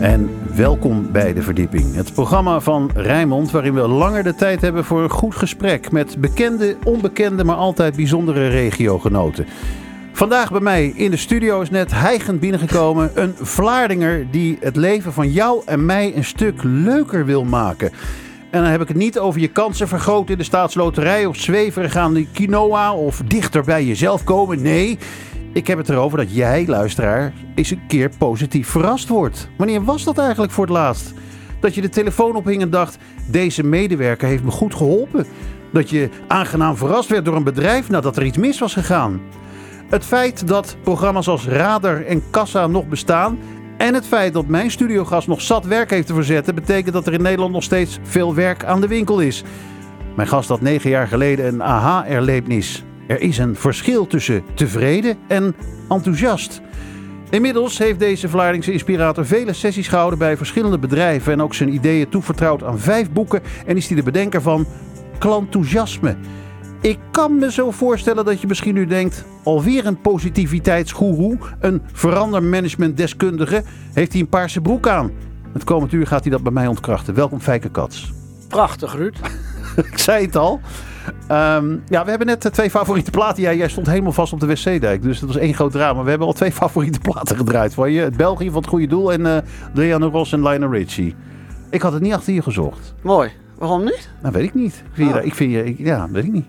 En welkom bij De Verdieping. Het programma van Rijnmond waarin we langer de tijd hebben voor een goed gesprek met bekende, onbekende, maar altijd bijzondere regiogenoten. Vandaag bij mij in de studio is net hijgend binnengekomen een Vlaardinger die het leven van jou en mij een stuk leuker wil maken. En dan heb ik het niet over je kansen vergroten in de staatsloterij of zweverig aan die quinoa of dichter bij jezelf komen. Nee, ik heb het erover dat jij, luisteraar, eens een keer positief verrast wordt. Wanneer was dat eigenlijk voor het laatst? Dat je de telefoon ophing en dacht: deze medewerker heeft me goed geholpen. Dat je aangenaam verrast werd door een bedrijf nadat er iets mis was gegaan. Het feit dat programma's als Radar en Kassa nog bestaan en het feit dat mijn studiogast nog zat werk heeft te verzetten, betekent dat er in Nederland nog steeds veel werk aan de winkel is. Mijn gast had negen jaar geleden een aha-erlevenis. Er is een verschil tussen tevreden en enthousiast. Inmiddels heeft deze Vlaardingse inspirator vele sessies gehouden bij verschillende bedrijven en ook zijn ideeën toevertrouwd aan vijf boeken en is hij de bedenker van Klantoesiasme. Ik kan me zo voorstellen dat je misschien nu denkt: alweer een positiviteitsgoeroe, een verandermanagementdeskundige, heeft hij een paarse broek aan. Het komend uur gaat hij dat bij mij ontkrachten. Welkom Fijke Kats. Prachtig, Ruud. Ik zei het al. Ehm, ja, we hebben net uh, twee favoriete platen. Ja, jij stond helemaal vast op de wc-dijk. Dus dat was één groot drama. We hebben al twee favoriete platen gedraaid van je. Het België van het goede doel en uh, Diana Ross en Lionel Richie. Ik had het niet achter je gezocht. Mooi. Waarom niet? Nou, weet ik niet. Vind, Oh. ik vind je, ik- ja, weet ik niet.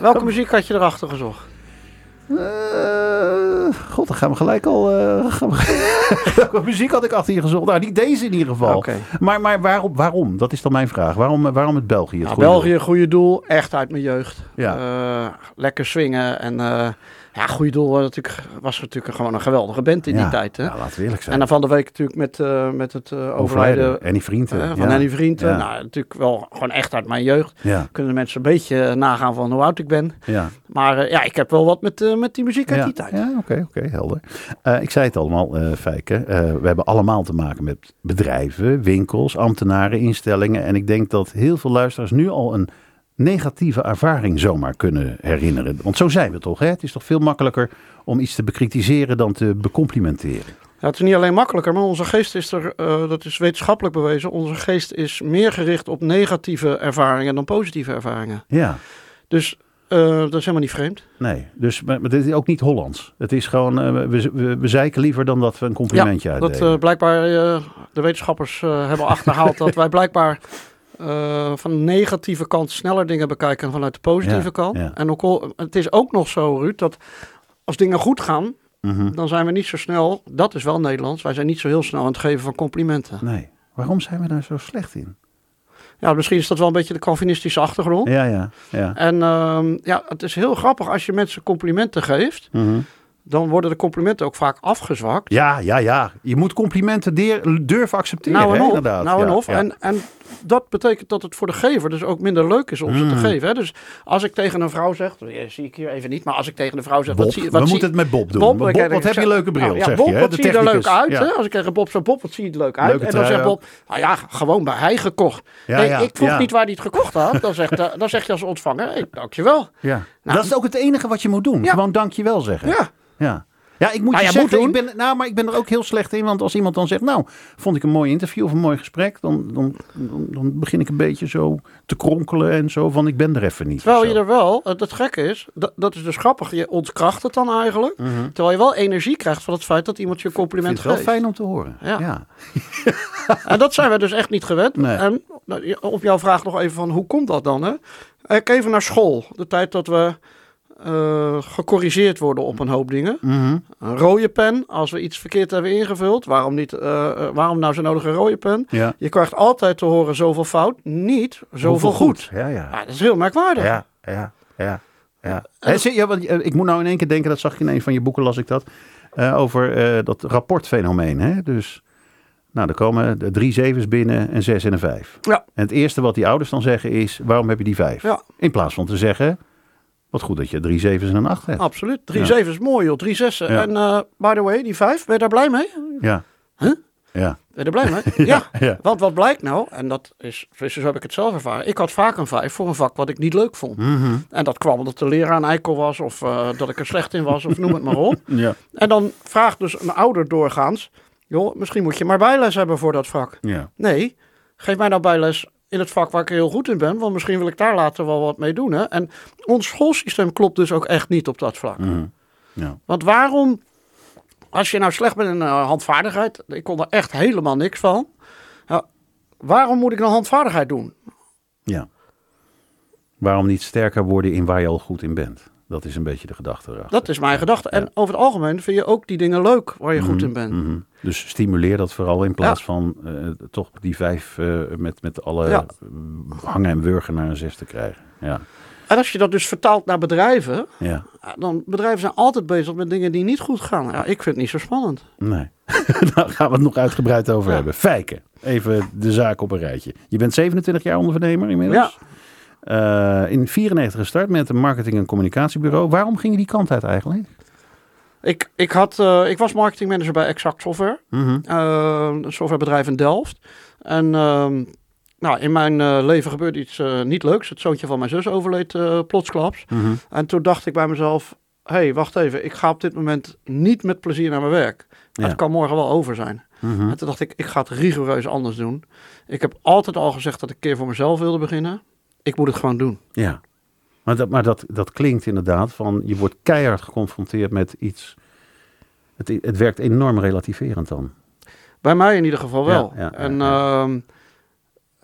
Welke muziek had je erachter gezocht? Eh, God, dan gaan we gelijk al. gaan we- Welke muziek had ik achter je gezocht? Nou, niet deze in ieder geval. Maar, maar waarom, waarom? Dat is dan mijn vraag. Waarom, eh, waarom het België? Het Nou, goede België, goede doel. Echt uit mijn jeugd. Ja. Lekker swingen. En ja, goede doel was natuurlijk, was natuurlijk gewoon een geweldige band in Ja. die tijd. Hè? Ja, laten we eerlijk zijn. En dan van de week natuurlijk met, eh, met het eh, overlijden En die vrienden. eh, van ja. Henny Vrienden. Nou, natuurlijk wel gewoon echt uit mijn jeugd. Ja, Kunnen de mensen een beetje nagaan van hoe oud ik ben. ja. Maar ja, ik heb wel wat met, met die muziek uit die tijd. Ja, oké, oké, helder. Ik zei het allemaal, Fijke. We hebben allemaal te maken met bedrijven, winkels, ambtenaren, instellingen. En ik denk dat heel veel luisteraars nu al een negatieve ervaring zomaar kunnen herinneren. Want zo zijn we toch, hè? Het is toch veel makkelijker om iets te bekritiseren dan te becomplimenteren. Ja, het is niet alleen makkelijker, maar onze geest is er, eh, dat is wetenschappelijk bewezen, onze geest is meer gericht op negatieve ervaringen dan positieve ervaringen. Ja, Dus eh, dat is helemaal niet vreemd. nee. Dus, maar, maar dit is ook niet Hollands. Het is gewoon, eh, we, we, we zeiken liever dan dat we een complimentje dat uitdelen. eh, blijkbaar de wetenschappers hebben achterhaald dat wij blijkbaar eh, van de negatieve kant sneller dingen bekijken dan vanuit de positieve Ja, kant. ja. En ook al, het is ook nog zo, Ruud, dat als dingen goed gaan, Mhm. dan zijn we niet zo snel, dat is wel Nederlands, wij zijn niet zo heel snel aan het geven van complimenten. Nee. Waarom zijn we daar zo slecht in? Ja, misschien is dat wel een beetje de Calvinistische achtergrond. Ja, ja, ja. En ehm, ja, het is heel grappig als je mensen complimenten geeft, Mhm. dan worden de complimenten ook vaak afgezwakt. Ja, ja, ja. Je moet complimenten durven accepteren, nou en hè, of. inderdaad. Nou en Ja, of. ja. En, en dat betekent dat het voor de gever dus ook minder leuk is om ze te Mm. geven. Hè? Dus als ik tegen een vrouw zeg, dat zie ik hier even niet, maar als ik tegen een vrouw zeg, Bob, wat zie, we wat zie, moeten het met Bob doen. Bob, Bob, kijk, wat heb je leuke bril, nou, ja, zeg Bob, je. hè, wat de zie je er leuk uit? Ja. Hè? Als ik tegen Bob zeg, Bob, wat zie je er leuk uit? Leuke en dan zegt Bob, nou ja, gewoon bij hij gekocht. Ja, nee, ik vroeg niet waar hij het gekocht had. Dan, zegt, eh, dan zeg je als ontvanger, hey, dankjewel. Ja. Nou, dat is ook het enige wat je moet doen. Gewoon dankjewel zeggen. Ja, Ja. Ja, ik moet Nou je ja, moet zeggen, ik ben, nou, maar ik ben er ook heel slecht in. Want als iemand dan zegt, nou, vond ik een mooi interview of een mooi gesprek. Dan, dan, dan, dan begin ik een beetje zo te kronkelen en zo van, ik ben er even niet. Terwijl je er wel, het, gekke is, dat, dat is dus grappig, je ontkracht het dan eigenlijk. Mhm. Terwijl je wel energie krijgt van het feit dat iemand je een Ik vind compliment het wel geeft. fijn om te horen. Ja. ja. En dat zijn we dus echt niet gewend. Nee. En nou, op jouw vraag nog even van hoe komt dat dan? Hè? Kijk even naar school. De tijd dat we eh, gecorrigeerd worden op een hoop dingen. Mhm. Een rode pen, als we iets verkeerd hebben ingevuld. Waarom, niet, eh, eh, waarom nou zo nodig een rode pen? ja. Je krijgt altijd te horen zoveel fout, niet zoveel Hoeveel goed. Ja, ja. Ja, dat is heel merkwaardig. Ja, ja, ja. ja. Want, ik moet nou in één keer denken, dat zag ik in een van je boeken, las ik dat, over dat rapportfenomeen. Hè? Dus, nou, er komen de drie zevens binnen, een zes en een vijf. Ja. En het eerste wat die ouders dan zeggen is, waarom heb je die vijf? Ja. In plaats van te zeggen, wat goed dat je drie zevens en een acht hebt. Absoluut. Drie Ja. is mooi joh, drie zessen. Ja. En eh, by the way, die vijf, ben je daar blij mee? Ja. Huh? Ja. Ben je er blij mee? ja. ja. Want wat blijkt nou, en dat is, dus zo heb ik het zelf ervaren. Ik had vaak een vijf voor een vak wat ik niet leuk vond. Mhm. En dat kwam omdat de leraar een eikel was of eh, dat ik er slecht in was of noem het maar op. Ja. En dan vraagt dus een ouder doorgaans, joh, misschien moet je maar bijles hebben voor dat vak. Ja. Nee, geef mij nou bijles in het vak waar ik heel goed in ben, want misschien wil ik daar later wel wat mee doen. Hè? En ons schoolsysteem klopt dus ook echt niet op dat vlak. Mhm. ja. Want waarom, als je nou slecht bent in uh, handvaardigheid, ik kon er echt helemaal niks van. Ja, waarom moet ik dan handvaardigheid doen? Ja. Waarom niet sterker worden in waar je al goed in bent? Dat is een beetje de gedachte erachter. Dat is mijn gedachte. En over het algemeen vind je ook die dingen leuk waar je goed in bent. Mhm. Dus stimuleer dat vooral in plaats van uh, toch die vijf uh, met, met alle Ja. hangen en wurgen naar een zes te krijgen. Ja. En als je dat dus vertaalt naar bedrijven, ja. ja, dan bedrijven zijn altijd bezig met dingen die niet goed gaan. Ja, ik vind het niet zo spannend. Nee. Daar gaan we het nog uitgebreid over Ja. hebben. Fijken. Even de zaak op een rijtje. Je bent 27 jaar ondernemer inmiddels. Eh, in 94 gestart met een marketing- en communicatiebureau. Waarom ging je die kant uit eigenlijk? Ik, ik, had, eh, ik was marketingmanager bij Exact Software, Mhm. eh, een softwarebedrijf in Delft. En ehm, nou, in mijn eh, leven gebeurde iets eh, niet leuks. Het zoontje van mijn zus overleed eh, plotsklaps. Mhm. En toen dacht ik bij mezelf, hé, hey, wacht even. Ik ga op dit moment niet met plezier naar mijn werk. Ja. Het kan morgen wel over zijn. Mhm. En toen dacht ik, ik ga het rigoureus anders doen. Ik heb altijd al gezegd dat ik een keer voor mezelf wilde beginnen. Ik moet het gewoon doen. Ja. Maar, dat, maar dat, dat klinkt inderdaad van je wordt keihard geconfronteerd met iets. Het, het werkt enorm relativerend dan. Bij mij in ieder geval wel. Ja, en ja. ehm,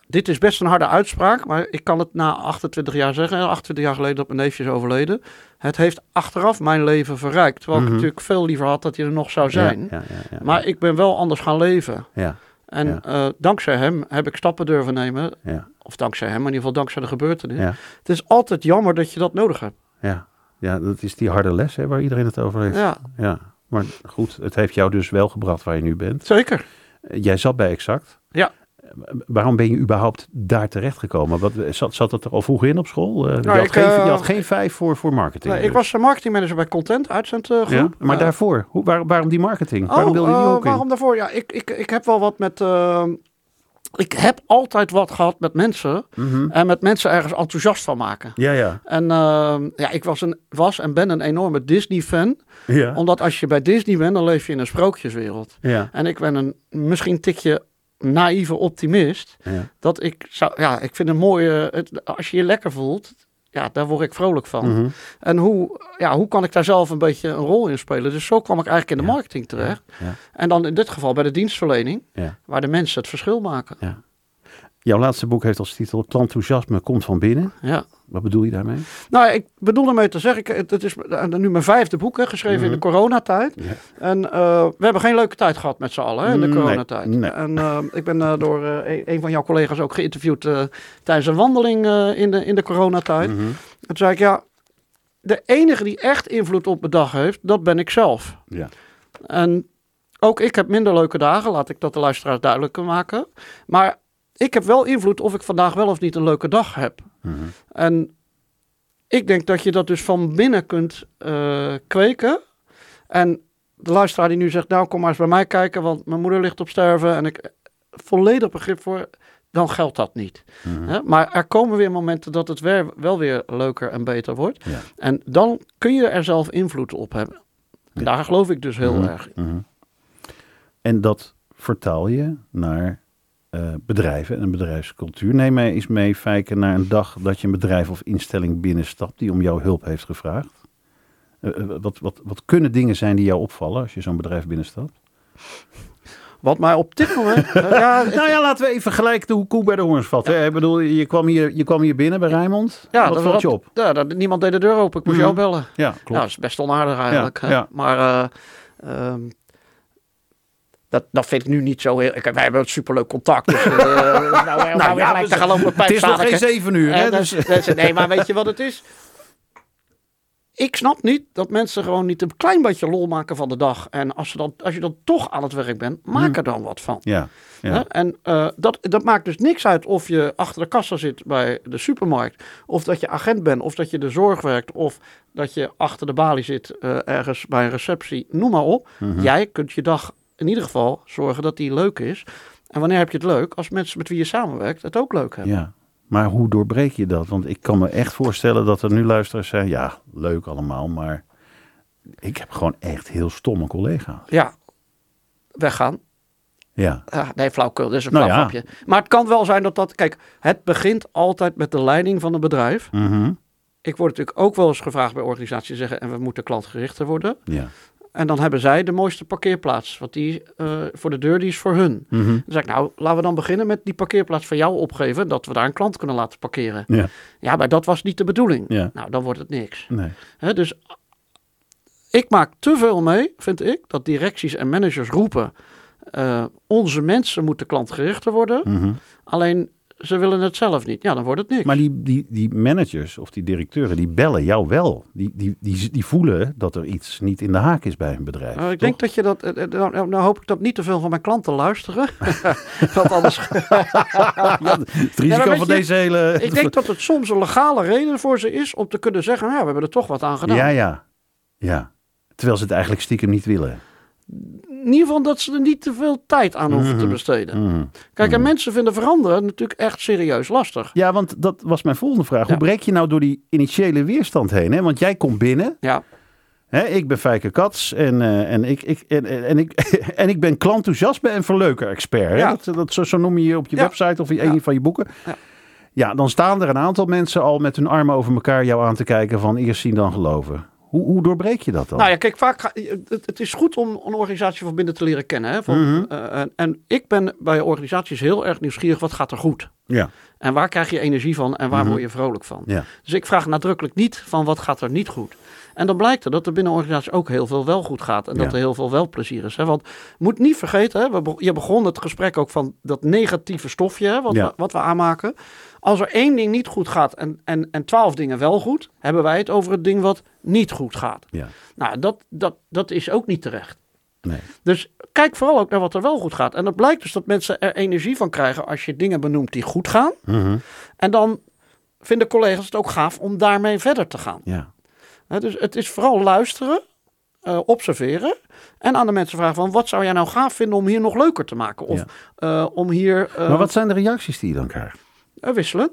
dit is best een harde uitspraak, maar ik kan het na 28 jaar zeggen. 28 jaar geleden dat mijn neefje is overleden. Het heeft achteraf mijn leven verrijkt. Terwijl Mhm. ik natuurlijk veel liever had dat hij er nog zou zijn. Ja, ja, ja, ja. Maar ik ben wel anders gaan leven. ja, En Ja. eh, dankzij hem heb ik stappen durven nemen. ja, Of dankzij hem, maar in ieder geval dankzij de gebeurtenis. ja, Het is altijd jammer dat je dat nodig hebt. ja. Ja, dat is die harde les hè, waar iedereen het over heeft. Ja, Ja. Maar goed, het heeft jou dus wel gebracht waar je nu bent. zeker. Eh, Jij zat bij Exact. Ja. Eh, Waarom ben je überhaupt daar terechtgekomen? Wat, zat, zat het er al vroeg in op school? Eh, je, Nou, had ik, geen, eh, je had geen vijf voor, voor marketing. Nee, ik dus. was eh, marketingmanager bij Content, uitzendgroep. ja, maar Eh, daarvoor, hoe, waar- waarom die marketing? Oh, waarom wilde je die eh, ook in? waarom daarvoor? Ja, ik, ik, ik heb wel wat met. eh, ik heb altijd wat gehad met mensen. Mhm. En met mensen ergens enthousiast van maken. Ja, ja. En eh, ja, ik was, een, was en ben een enorme Disney-fan. Ja. Omdat als je bij Disney bent, dan leef je in een sprookjeswereld. ja. En ik ben een misschien tikje naïeve optimist. ja. Dat ik zou, ja, ik vind een mooie. Het, als je je lekker voelt, ja, daar word ik vrolijk van. Mhm. En hoe, ja, hoe kan ik daar zelf een beetje een rol in spelen? Dus zo kwam ik eigenlijk in de marketing terecht. Ja. En dan in dit geval bij de dienstverlening, waar de mensen het verschil maken. Jouw laatste boek heeft als titel Klantenthousiasme komt van binnen. Ja. Wat bedoel je daarmee? Nou, ik bedoel ermee te zeggen, het, het is eh, nu mijn vijfde boek, hè, geschreven in de coronatijd. Ja. En eh, we hebben geen leuke tijd gehad met z'n allen hè, in de coronatijd. nee. En eh, ik ben eh, door eh, een- van jouw collega's ook geïnterviewd tijdens een wandeling in, de, in de coronatijd. Mhm. En toen zei ik, ja, de enige die echt invloed op mijn dag heeft, dat ben ik zelf. Ja. En ook ik heb minder leuke dagen, laat ik dat de luisteraars duidelijk maken. Maar ik heb wel invloed of ik vandaag wel of niet een leuke dag heb. Mhm. En ik denk dat je dat dus van binnen kunt eh, kweken. En de luisteraar die nu zegt, nou kom maar eens bij mij kijken, want mijn moeder ligt op sterven en ik volledig begrip voor, dan geldt dat niet. Mhm. Hè? Maar er komen weer momenten dat het weer, wel weer leuker en beter wordt. Ja. En dan kun je er zelf invloed op hebben. En daar geloof ik dus heel Mhm. erg in. En dat vertaal je naar eh, bedrijven en een bedrijfscultuur. Neem mij eens mee, Fijken, naar een dag dat je een bedrijf of instelling binnenstapt die om jouw hulp heeft gevraagd. Eh, eh, wat, wat, wat kunnen dingen zijn die jou opvallen als je zo'n bedrijf binnenstapt? Wat mij op dit moment... eh, ja, Nou ja, laten we even gelijk de koe bij de hoorns vatten. Ik bedoel, je kwam, hier, je kwam hier binnen bij Rijnmond. ja, wat dat- valt je op? Ja, dat, niemand deed de deur open. Ik moest Mhm. jou bellen. Ja, Ja, klopt. dat is best onaardig eigenlijk. Maar eh, ehm, dat, dat vind ik nu niet zo heel... Ik, wij hebben een superleuk contact. Dus, eh, nou, nou, nou, ja, gelijk te lopen het is nog geen zeven uur. Hè? Eh, Dus, nee, maar weet je wat het is? Ik snap niet dat mensen gewoon niet een klein beetje lol maken van de dag. En als, ze dan, als je dan toch aan het werk bent, maak er dan wat van. ja, ja. En eh, dat, dat maakt dus niks uit of je achter de kassa zit bij de supermarkt. Of dat je agent bent, of dat je de zorg werkt. Of dat je achter de balie zit eh, ergens bij een receptie. Noem maar op. Mhm. Jij kunt je dag in ieder geval zorgen dat die leuk is. En wanneer heb je het leuk? Als mensen met wie je samenwerkt het ook leuk hebben. Ja, maar hoe doorbreek je dat? Want ik kan me echt voorstellen dat er nu luisteraars zijn. Ja, leuk allemaal, maar ik heb gewoon echt heel stomme collega's. Ja, weggaan. Ja. Ah, nee, flauwkul, dat is een Nou flauw ja. Maar het kan wel zijn dat dat... Kijk, het begint altijd met de leiding van een bedrijf. Mhm. Ik word natuurlijk ook wel eens gevraagd bij organisaties zeggen... en we moeten klantgerichter worden. Ja. En dan hebben zij de mooiste parkeerplaats. Want die eh, voor de deur, die is voor hun. Mhm. Dan zeg ik, nou, laten we dan beginnen met die parkeerplaats van jou opgeven... dat we daar een klant kunnen laten parkeren. Ja. Ja, maar dat was niet de bedoeling. Ja. Nou, dan wordt het niks. Nee. Hè, dus ik maak te veel mee, vind ik, dat directies en managers roepen... eh, onze mensen moeten klantgerichter worden. Mhm. Alleen, ze willen het zelf niet. Ja, dan wordt het niks. Maar die, die, die managers of die directeuren, die bellen jou wel. Die, die, die, die voelen dat er iets niet in de haak is bij een bedrijf. Uh, ik toch? denk dat je dat. Nou, nou hoop ik dat niet te veel van mijn klanten luisteren. Want anders. Ja, het risico Ja, van je, deze hele... ik denk dat het soms een legale reden voor ze is om te kunnen zeggen: nou, we hebben er toch wat aan gedaan. Ja, ja. Ja. Terwijl ze het eigenlijk stiekem niet willen. In ieder geval dat ze er niet te veel tijd aan hoeven te Mhm. besteden. Mhm. Kijk, en mensen vinden veranderen natuurlijk echt serieus lastig. Ja, want dat was mijn volgende vraag. Hoe breek je nou door die initiële weerstand heen? Hè? Want jij komt binnen. Ja, Hè? Ik ben Fijke Kats en, eh, en, ik, ik, en, en, en ik, en ik ben klantenthousiasme en verleuker-expert. Ja. Dat, dat, zo, zo noem je je op je Ja. website of in een van je boeken. Ja. Ja, dan staan er een aantal mensen al met hun armen over elkaar jou aan te kijken van eerst zien dan geloven. Hoe, hoe doorbreek je dat dan? nou ja, kijk, vaak ga, het, het is goed om een organisatie van binnen te leren kennen. Hè? Van, Mhm. eh, en, en ik ben bij organisaties heel erg nieuwsgierig: wat gaat er goed? Ja. En waar krijg je energie van en waar Mhm. word je vrolijk van? Ja. Dus ik vraag nadrukkelijk niet van wat gaat er niet goed. En dan blijkt er dat er binnen organisaties ook heel veel wel goed gaat. En dat er heel veel wel plezier is. Hè? Want moet niet vergeten, hè, we je begon het gesprek ook van dat negatieve stofje hè, wat, Ja. we, wat we aanmaken. Als er één ding niet goed gaat en, en, en twaalf dingen wel goed, hebben wij het over het ding wat niet goed gaat. Ja. Nou, dat, dat, dat is ook niet terecht. Nee. Dus kijk vooral ook naar wat er wel goed gaat. En dat blijkt dus dat mensen er energie van krijgen als je dingen benoemt die goed gaan. Mhm. En dan vinden collega's het ook gaaf om daarmee verder te gaan. Ja. Dus het is vooral luisteren, eh, observeren. En aan de mensen vragen van wat zou jij nou gaaf vinden om hier nog leuker te maken? Of Ja. eh, om hier eh, Maar wat zijn de reacties die je dan krijgt? Eh, wisselen.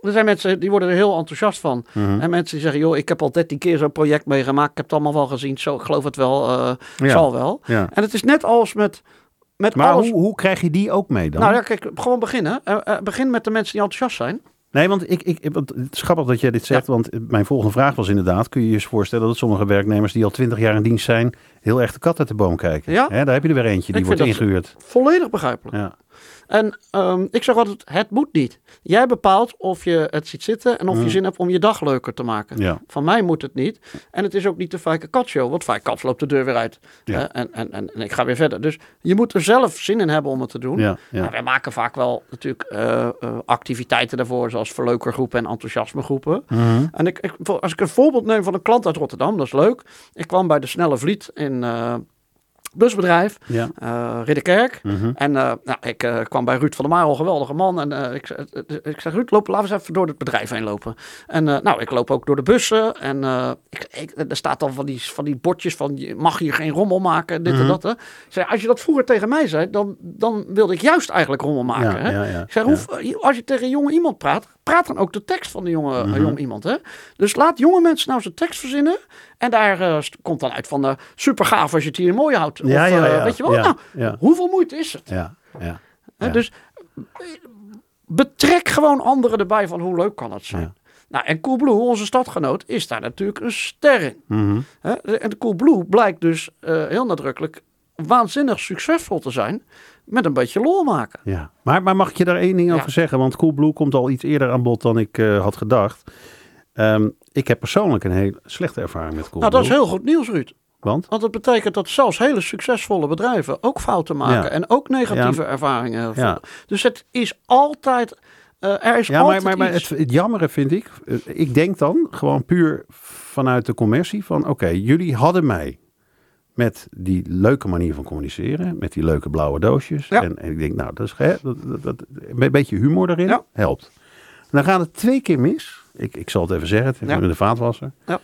Er zijn mensen die worden er heel enthousiast van. Mhm. En mensen die zeggen, joh, ik heb al 13 keer zo'n project meegemaakt. Ik heb het allemaal wel gezien. Zo, ik geloof het wel, Ja. zal wel. Ja. En het is net als met, met Maar alles. hoe, hoe krijg je die ook mee dan? Nou ja, kijk, gewoon beginnen. Eh, begin met de mensen die enthousiast zijn. Nee, want ik, ik, want het is grappig dat jij dit zegt. Want mijn volgende vraag was inderdaad: kun je je eens voorstellen dat sommige werknemers die al twintig jaar in dienst zijn, heel echt de kat uit de boom kijken? Ja. Hè, daar heb je er weer eentje, die Ik wordt ingehuurd. Volledig begrijpelijk. Ja. En ehm, ik zeg altijd, het moet niet. Jij bepaalt of je het ziet zitten en of je zin hebt om je dag leuker te maken. Ja. Van mij moet het niet. En het is ook niet de Fijke Kat show, want Fijke Kat loopt de deur weer uit. Ja. En, en, en, en ik ga weer verder. Dus je moet er zelf zin in hebben om het te doen. Ja. Nou, wij maken vaak wel natuurlijk eh, eh, activiteiten daarvoor, zoals verleukergroepen en enthousiasmegroepen. Mhm. En ik, ik, als ik een voorbeeld neem van een klant uit Rotterdam, dat is leuk. Ik kwam bij de Snelle Vliet in eh busbedrijf, ja. eh Ridderkerk. Mhm. En eh, nou, ik eh, kwam bij Ruud van der Marel, geweldige man. En ik, ik zeg, Ruud, loop, laten we eens even door het bedrijf heen lopen. En nou, ik loop ook door de bussen. En ik, ik, er staat dan van die, van die bordjes van, je mag hier geen rommel maken, dit Mhm. en dat. Hè. Als je dat vroeger tegen mij zei, dan, dan wilde ik juist eigenlijk rommel maken. Ja, hè. ja, Ik zeg, ja. hoe, als je tegen een jonge iemand praat, praat dan ook de tekst van de jonge, Mhm. jong iemand. Hè? Dus laat jonge mensen nou zijn tekst verzinnen. En daar eh, komt dan uit van de super gaaf als je het hier mooi houdt. Of, Ja, ja, eh, ja. weet je wel, nou, hoeveel moeite is het? Ja, ja. Dus eh, betrek gewoon anderen erbij van hoe leuk kan het zijn. Nou, en Coolblue, onze stadgenoot, is daar natuurlijk een ster in. Mhm. Hè? En Coolblue blijkt dus eh, heel nadrukkelijk waanzinnig succesvol te zijn met een beetje lol maken. ja. Maar, maar mag ik je daar één ding Ja. over zeggen? Want Coolblue komt al iets eerder aan bod dan ik eh, had gedacht. Ehm, ik heb persoonlijk een heel slechte ervaring met. Nou, dat is heel goed nieuws, Ruud. Want? Want dat betekent dat zelfs hele succesvolle bedrijven ook fouten maken Ja. en ook negatieve ervaringen hebben. Ja. Dus het is altijd, eh, er is Ja, maar, altijd maar, maar iets. het, het jammere vind ik, eh, ik denk dan gewoon puur vanuit de commercie van oké, jullie hadden mij met die leuke manier van communiceren, met die leuke blauwe doosjes. En, en ik denk, nou, dat is hè, dat, dat, dat- een beetje humor erin helpt. Dan gaat het twee keer mis. Ik, ik zal het even zeggen, het is Ja. in de vaatwasser. Ja.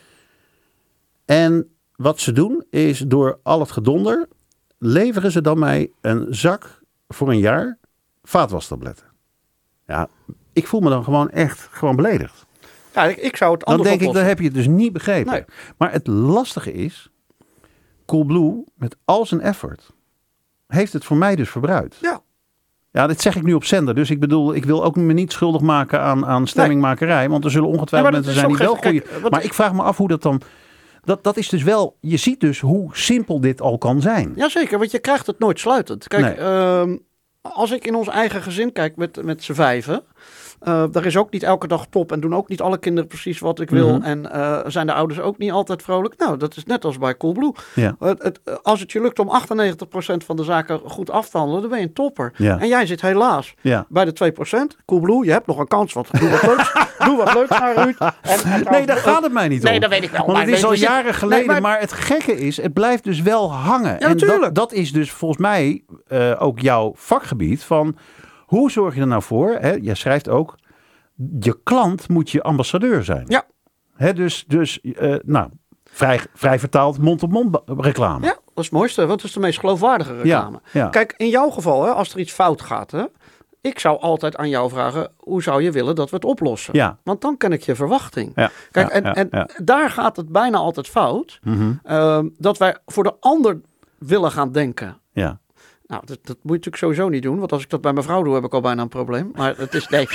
En wat ze doen is door al het gedonder leveren ze dan mij een zak voor een jaar vaatwastabletten. Ja, ik voel me dan gewoon echt gewoon beledigd. ja, ik, ik zou het Dan anders denk ik, dan heb je het dus niet begrepen. Nee. Maar het lastige is, Coolblue met al zijn effort heeft het voor mij dus verbruikt. Ja. Ja, dit zeg ik nu op zender. Dus ik bedoel, ik wil ook me niet schuldig maken aan, aan stemmingmakerij. Want er zullen ongetwijfeld mensen zijn die wel goede. Maar ik vraag me af hoe dat dan. Dat, dat is dus wel. Je ziet dus hoe simpel dit al kan zijn. Jazeker, want je krijgt het nooit sluitend. Kijk, Nee. ehm, als ik in ons eigen gezin kijk met, met z'n vijven. Eh daar is ook niet elke dag top en doen ook niet alle kinderen precies wat ik wil. Mhm. En eh, zijn de ouders ook niet altijd vrolijk. Nou, dat is net als bij Coolblue. Ja. Het, het, als het je lukt om 98% van de zaken goed af te handelen, dan ben je een topper. Ja. En jij zit helaas Ja. bij de 2%. Coolblue, je hebt nog een kans, want doe wat leuks. doe wat leuks naar Ruud. En, en Nee, daar gaat het mij niet om. Nee, dat weet ik wel. Want maar het is al zitten- jaren geleden. Nee, maar... het gekke is, het blijft dus wel hangen. en dat, natuurlijk. dat is dus volgens mij eh, ook jouw vakgebied. Van hoe zorg je er nou voor? Hè, jij schrijft ook, je klant moet je ambassadeur zijn. Ja. Hè, dus, dus eh, nou, vrij, vrij vertaald mond-op-mond reclame. Ja, dat is het mooiste, want het is de meest geloofwaardige reclame. ja. Kijk, in jouw geval, hè, als er iets fout gaat, hè, ik zou altijd aan jou vragen, hoe zou je willen dat we het oplossen? Ja. Want dan ken ik je verwachting. Ja, Kijk, ja, en, en daar gaat het bijna altijd fout, Mhm. ehm, dat wij voor de ander willen gaan denken. ja. Nou, dat, dat moet je natuurlijk sowieso niet doen, want als ik dat bij mijn vrouw doe, heb ik al bijna een probleem. Maar het is, nee,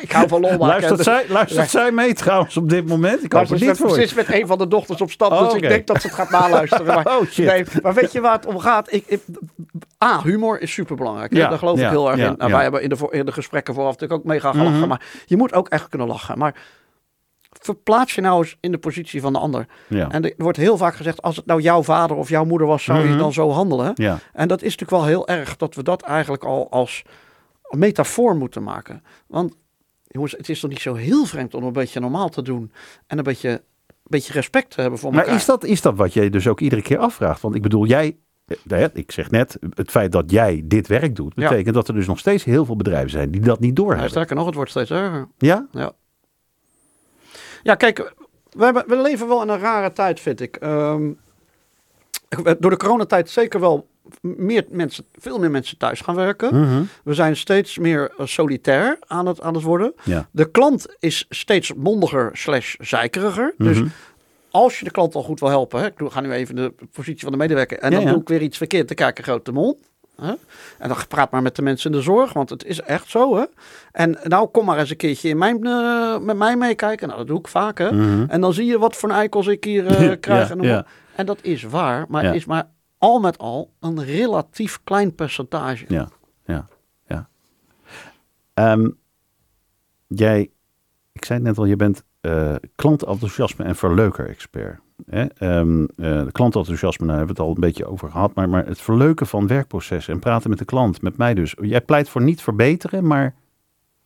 ik hou van lol. Luistert, zij, luistert zij mee trouwens op dit moment? Ik hoop het niet voor is met een van de dochters op stap, Oh, dus oké. ik denk dat ze het gaat naluisteren. Maar, Oh, shit. Nee, maar weet je waar het om gaat? Ik, ik, A, humor is superbelangrijk. Ja, Daar geloof ja, ik heel erg in. Nou. Wij hebben in de, in de gesprekken vooraf natuurlijk ook mega gelachen. Mhm. Maar je moet ook echt kunnen lachen. Maar verplaats je nou eens in de positie van de ander. Ja. En er wordt heel vaak gezegd, als het nou jouw vader of jouw moeder was, zou je Mhm. dan zo handelen? ja. En dat is natuurlijk wel heel erg dat we dat eigenlijk al als metafoor moeten maken. Want jongens, het is toch niet zo heel vreemd om een beetje normaal te doen en een beetje, een beetje respect te hebben voor elkaar. Maar is dat, is dat wat jij dus ook iedere keer afvraagt? Want ik bedoel, jij, eh, ik zeg net, het feit dat jij dit werk doet, Ja. betekent dat er dus nog steeds heel veel bedrijven zijn die dat niet Ja, doorhebben. sterker nog, het wordt steeds erger. Ja? Ja. Ja, kijk, we, hebben, we leven wel in een rare tijd, vind ik. Ehm, door de coronatijd zeker wel meer mensen, veel meer mensen thuis gaan werken. Mhm. We zijn steeds meer eh, solitair aan het, aan het worden. Ja. De klant is steeds mondiger slash zeikeriger. Dus Mhm. als je de klant al goed wil helpen, hè, ik doe- ga nu even de positie van de medewerker en Ja, dan ja. doe ik weer iets verkeerd, dan kijk ik grote mond. Hè? En dan praat maar met de mensen in de zorg, want het is echt zo. Hè? En nou, kom maar eens een keertje in mijn, eh, met mij meekijken. Nou, dat doe ik vaak. Hè? Mhm. En dan zie je wat voor eikels ik hier eh, krijg. Ja, en, ja. en dat is waar, maar Ja. is maar al met al een relatief klein percentage. Ja, ja, ja. Ehm, jij, ik zei het net al, je bent klantenthousiasme en verleuker-expert. Hè? Ehm, eh, de klantenthousiasme, daar hebben we het al een beetje over gehad. Maar, maar het verleuken van werkprocessen en praten met de klant, met mij dus. Jij pleit voor niet verbeteren, maar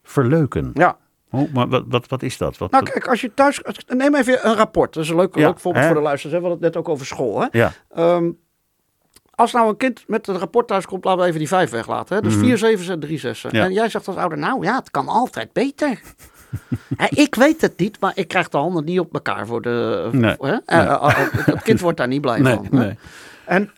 verleuken. Ja, Oh, maar wat, wat, wat is dat? Wat, nou kijk, als je thuis... Neem even een rapport. Dat is een leuk, Ja, leuk voorbeeld hè? voor de luisteraars. We hadden het net ook over school. Hè? ja, Ehm, als nou een kind met het rapport thuis komt, laten we even die vijf weglaten. Hè? Dus Mhm. vier zevens en drie zessen. Ja. En jij zegt als ouder, nou ja, het kan altijd beter. Hè, ik weet het niet, maar ik krijg de handen niet op elkaar voor de... Nee. Hè? Eh, eh, eh, het kind wordt daar niet blij nee, van. En